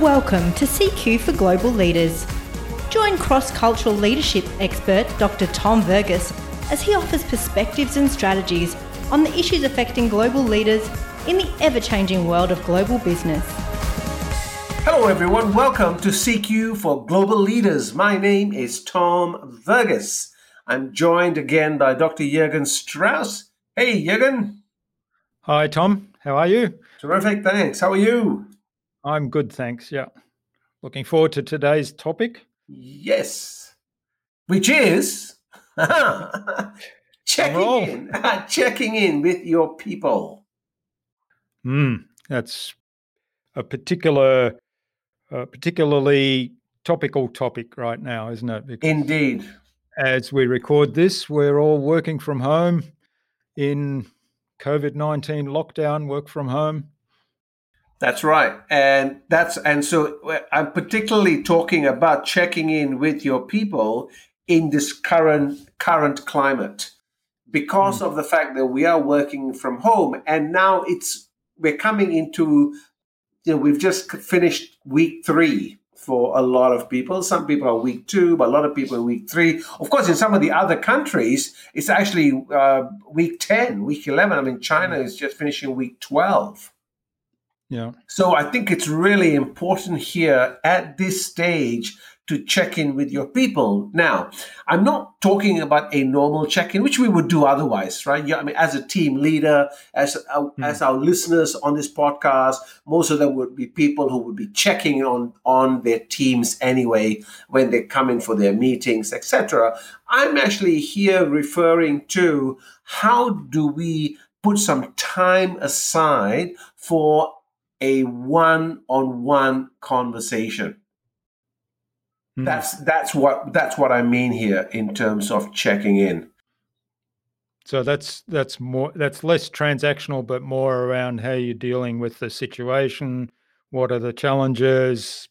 Welcome to CQ for Global Leaders. Join cross cultural leadership expert Dr. Tom Verghese as he offers perspectives and strategies on the issues affecting global leaders in the ever changing world of global business. Hello, everyone. Welcome to CQ for Global Leaders. My name is Tom Verghese. I'm joined again by Dr. Jürgen Strauss. Hey, Jürgen. Hi, Tom. How are you? Terrific. Thanks. How are you? I'm good, thanks. Yeah. Looking forward to today's topic. Yes. Which is checking in, checking in with your people. Hmm, that's a particular, uh, particularly topical topic right now, isn't it? Because Indeed. As we record this, we're all working from home in COVID nineteen lockdown, work from home. That's right. And that's and so I'm particularly talking about checking in with your people in this current current climate because mm. of the fact that we are working from home and now it's we're coming into you know we've just finished week 3 for a lot of people. Some people are week two, but a lot of people are week three. Of course, in some of the other countries, it's actually uh, week 10, week 11. I mean, China is just finishing week 12. Yeah. So I think it's really important here at this stage to check in with your people. Now, I'm not talking about a normal check in, which we would do otherwise, right? Yeah, I mean, as a team leader, as uh, mm. as our listeners on this podcast, most of them would be people who would be checking on on their teams anyway when they come in for their meetings, etc. I'm actually here referring to how do we put some time aside for a one-on-one conversation. Mm. That's that's what that's what I mean here in terms of checking in. So that's that's more that's less transactional, but more around how you're dealing with the situation. What are the challenges?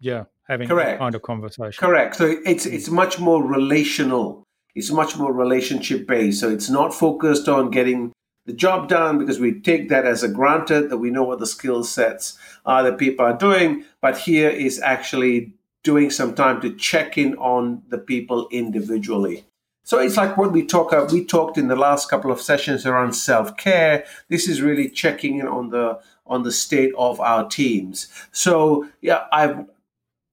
Yeah, having Correct. that kind of conversation. Correct. So it's it's much more relational. It's much more relationship based. So it's not focused on getting the job done because we take that as a granted that we know what the skill sets are that people are doing. But here is actually doing some time to check in on the people individually. So it's like what we talk uh, we talked in the last couple of sessions around self-care. This is really checking in on the on the state of our teams. So yeah, I've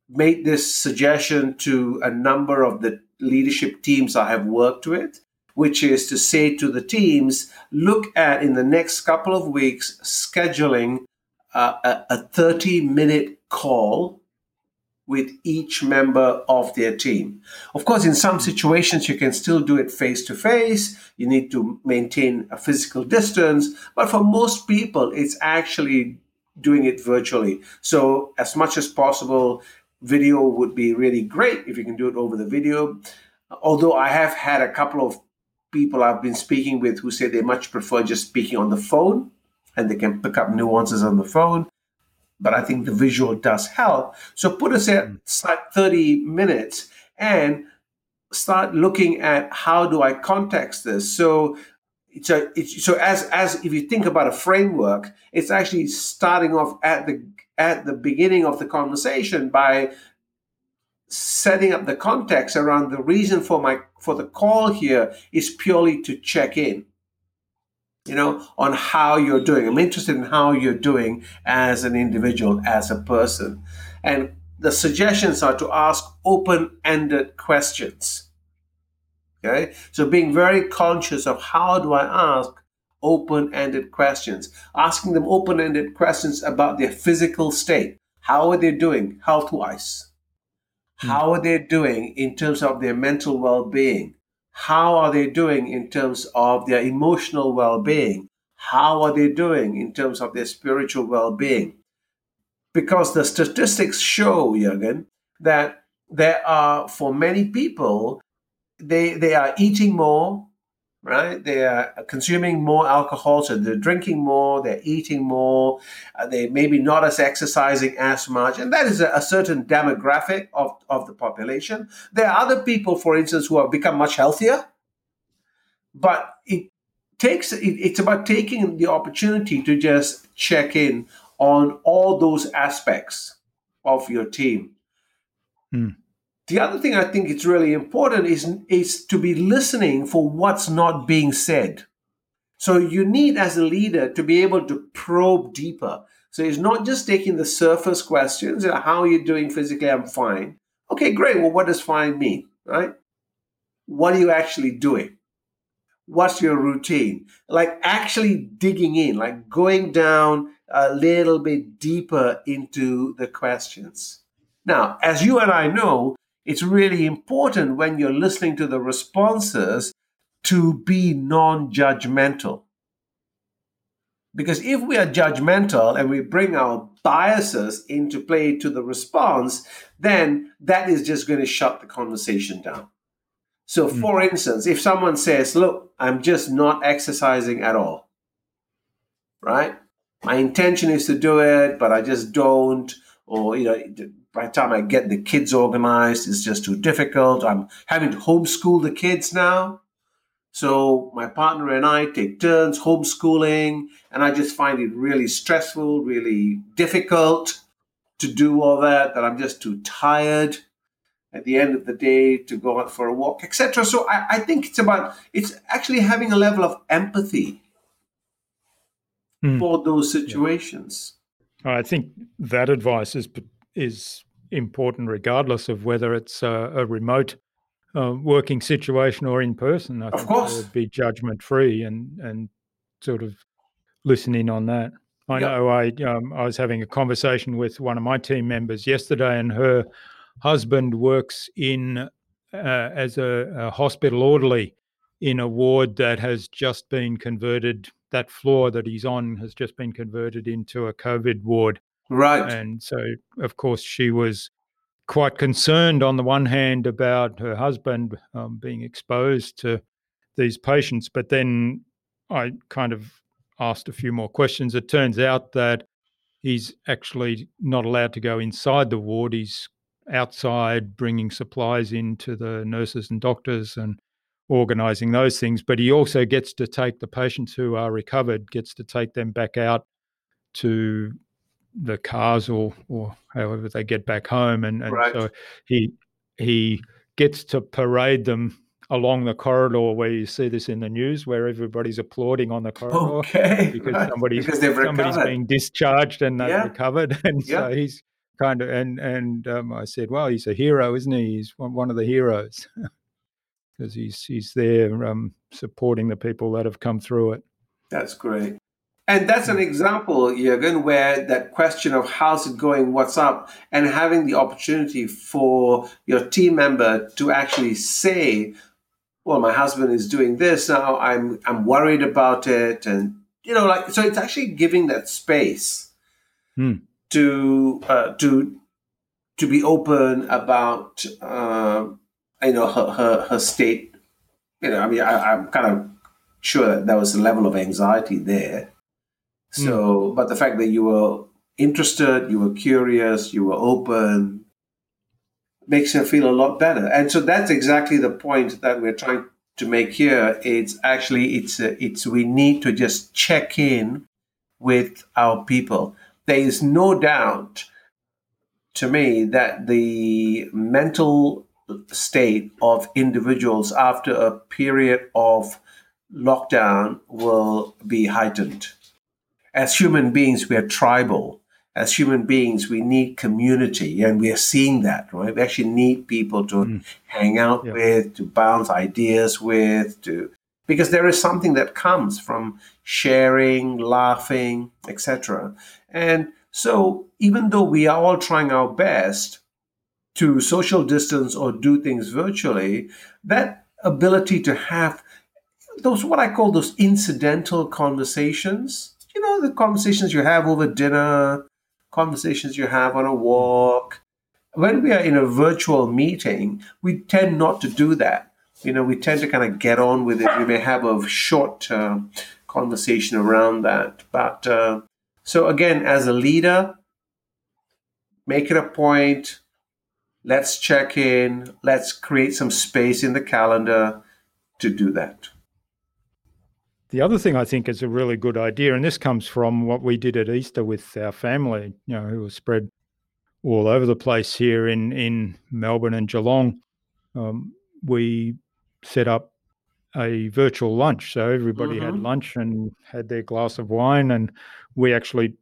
made this suggestion to a number of the leadership teams I have worked with which is to say to the teams, look at in the next couple of weeks scheduling uh, a 30 minute call with each member of their team. Of course, in some situations, you can still do it face to face. You need to maintain a physical distance. But for most people, it's actually doing it virtually. So, as much as possible, video would be really great if you can do it over the video. Although I have had a couple of people I've been speaking with who say they much prefer just speaking on the phone and they can pick up nuances on the phone. But I think the visual does help. So put aside mm. 30 minutes and start looking at how do I context this. So it's a, it's, so as as if you think about a framework, it's actually starting off at the at the beginning of the conversation by setting up the context around the reason for my for the call here is purely to check in you know on how you're doing. I'm interested in how you're doing as an individual as a person. And the suggestions are to ask open-ended questions. Okay? So being very conscious of how do i ask open-ended questions. Asking them open-ended questions about their physical state how are they doing health-wise. Hmm. How are they doing in terms of their mental well being? How are they doing in terms of their emotional well being? How are they doing in terms of their spiritual well being? Because the statistics show, Jürgen, that there are, for many people, they, they are eating more, right? They are consuming more alcohol, so they're drinking more, they're eating more, uh, they maybe not as exercising as much, and that is a, a, certain demographic of, of the population. There are other people, for instance, who have become much healthier, but it takes it, it's about taking the opportunity to just check in on all those aspects of your team. Hmm. The other thing I think it's really important is, is to be listening for what's not being said. So you need, as a leader, to be able to probe deeper. So it's not just taking the surface questions. How are you doing physically? I'm fine. Okay, great. Well, what does fine mean? Right? What are you actually doing? What's your routine? Like actually digging in, like going down a little bit deeper into the questions. Now, as you and I know, it's really important when you're listening to the responses to be non judgmental. Because if we are judgmental and we bring our biases into play to the response, then that is just going to shut the conversation down. So, mm. for instance, if someone says, Look, I'm just not exercising at all, right? My intention is to do it, but I just don't. Or, you know, by the time I get the kids organized, it's just too difficult. I'm having to homeschool the kids now. So my partner and I take turns homeschooling, and I just find it really stressful, really difficult to do all that, that I'm just too tired at the end of the day to go out for a walk, etc. So I, I, think it's about it's actually having a level of empathy mm. for those situations. I think that advice is is important regardless of whether it's a, a remote uh, working situation or in person. I of think course, would be judgment free and and sort of listening on that. I yep. know I um, I was having a conversation with one of my team members yesterday, and her husband works in uh, as a, a, hospital orderly in a ward that has just been converted. That floor that he's on has just been converted into a COVID ward. Right. And so, of course, she was quite concerned on the one hand about her husband um, being exposed to these patients, but then I kind of asked a few more questions. It turns out that he's actually not allowed to go inside the ward. He's outside bringing supplies into the nurses and doctors and organizing those things. But he also gets to take the patients who are recovered, gets to take them back out to the cars or or however they get back home and, and right. so he he gets to parade them along the corridor where you see this in the news where everybody's applauding on the corridor okay, because right. somebody's because somebody's being discharged and they've yeah. recovered and yeah. so he's kind of and and um, I said well he's a hero isn't he he's one of the heroes because he's he's there um, supporting the people that have come through it that's great and that's an example, Jürgen, where that question of how's it going, what's up, and having the opportunity for your team member to actually say, well, my husband is doing this now, I'm I'm worried about it. And you know, like so it's actually giving that space hmm. to uh, to to be open about uh, you know her, her her state. You know, I mean, I, I'm kind of sure that there was a level of anxiety there so, mm. but the fact that you were interested, you were curious, you were open, makes her feel a lot better. And so that's exactly the point that we're trying to make here. It's actually it's it's we need to just check in with our people. There is no doubt to me that the mental state of individuals after a period of lockdown will be heightened as human beings, we are tribal. As human beings, we need community, and we are seeing that, right? We actually need people to mm. hang out yeah. with, to bounce ideas with, to because there is something that comes from sharing, laughing, etc. And so, even though we are all trying our best to social distance or do things virtually, that ability to have those what I call those incidental conversations know, the conversations you have over dinner, conversations you have on a walk. When we are in a virtual meeting, we tend not to do that. You know, we tend to kind of get on with it. We may have a short uh, conversation around that. But uh, so, again, as a leader, make it a point. Let's check in. Let's create some space in the calendar to do that. The other thing I think is a really good idea, and this comes from what we did at Easter with our family, you know, who was spread all over the place here in in Melbourne and Geelong. Um, we set up a virtual lunch, so everybody mm-hmm. had lunch and had their glass of wine, and we actually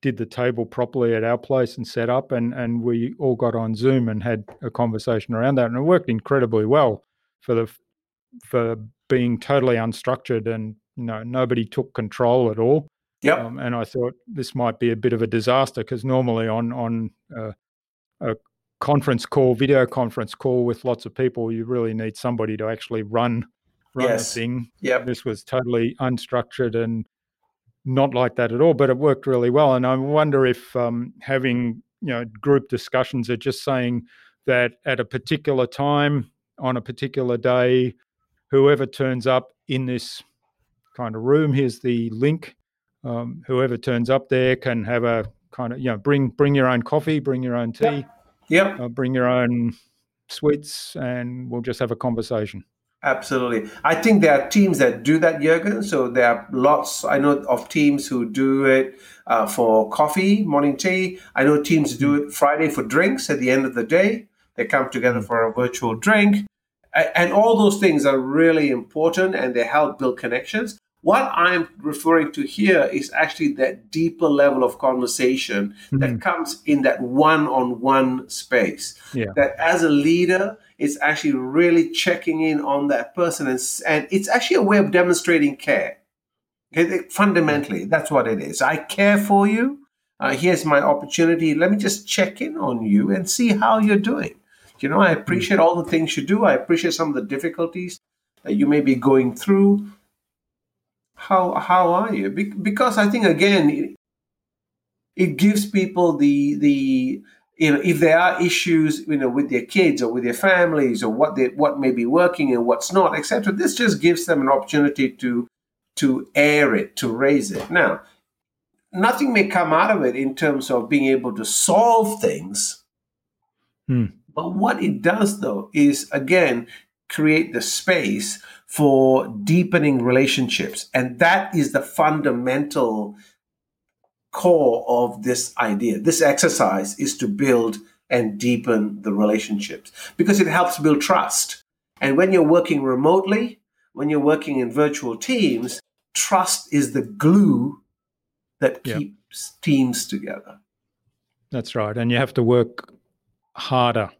did the table properly at our place and set up and and we all got on Zoom and had a conversation around that and it worked incredibly well for the for being totally unstructured and you know nobody took control at all. Yeah. Um, and I thought this might be a bit of a disaster because normally on on uh, a conference call, video conference call with lots of people, you really need somebody to actually run run yes. the thing. Yeah. This was totally unstructured and not like that at all, but it worked really well. And I wonder if um, having you know group discussions are just saying that at a particular time on a particular day, whoever turns up in this kind of room, here's the link. Um, whoever turns up there can have a kind of you know bring bring your own coffee, bring your own tea, yep, yep. Uh, bring your own sweets, and we'll just have a conversation. Absolutely. I think there are teams that do that, Jürgen. So there are lots, I know of teams who do it uh, for coffee, morning tea. I know teams do it Friday for drinks at the end of the day. They come together for a virtual drink. And all those things are really important and they help build connections. What I'm referring to here is actually that deeper level of conversation mm-hmm. that comes in that one on one space. Yeah. That as a leader, it's actually really checking in on that person. And, and it's actually a way of demonstrating care. Okay, fundamentally, that's what it is. I care for you. Uh, here's my opportunity. Let me just check in on you and see how you're doing. You know, I appreciate all the things you do. I appreciate some of the difficulties that you may be going through how how are you? Be- because I think again, it, it gives people the the you know if there are issues you know with their kids or with their families or what they what may be working and what's not, etc. This just gives them an opportunity to to air it, to raise it. Now, nothing may come out of it in terms of being able to solve things. Hmm. But what it does, though, is again create the space for deepening relationships. And that is the fundamental core of this idea. This exercise is to build and deepen the relationships because it helps build trust. And when you're working remotely, when you're working in virtual teams, trust is the glue that keeps teams together. That's right. And you have to work harder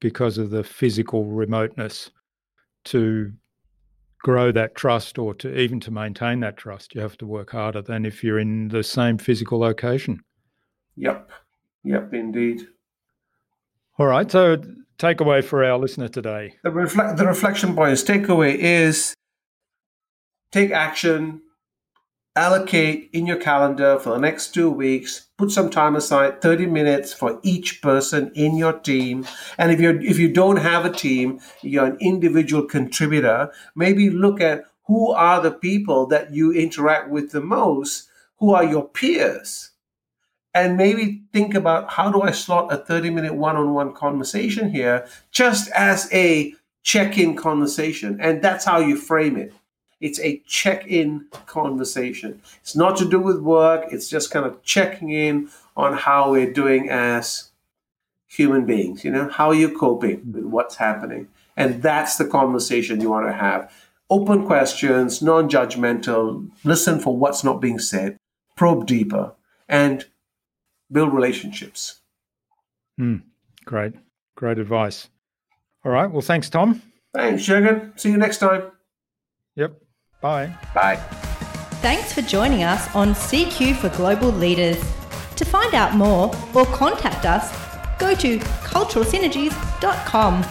because of the physical remoteness to grow that trust or to even to maintain that trust, you have to work harder than if you're in the same physical location. Yep. Yep, indeed. All right. So, takeaway for our listener today. The, refle- the reflection points takeaway is take action, allocate in your calendar for the next two weeks. Put some time aside 30 minutes for each person in your team. And if you're if you don't have a team you're an individual contributor maybe look at who are the people that you interact with the most who are your peers? And maybe think about how do i slot a 30 minute one-on-one conversation here just as a check-in conversation? And that's how you frame it it's a check in conversation. It's not to do with work, it's just kind of checking in on how we're doing as human beings. You know, how are you coping with what's happening? And that's the conversation you want to have. Open questions, non judgmental, listen for what's not being said, probe deeper, and build relationships. Hmm. Great. Great advice. All right. Well, thanks, Tom. Thanks, Jürgen. See you next time. Yep. Bye. Bye. Thanks for joining us on CQ for Global Leaders. To find out more or contact us, go to culturalsynergies.com.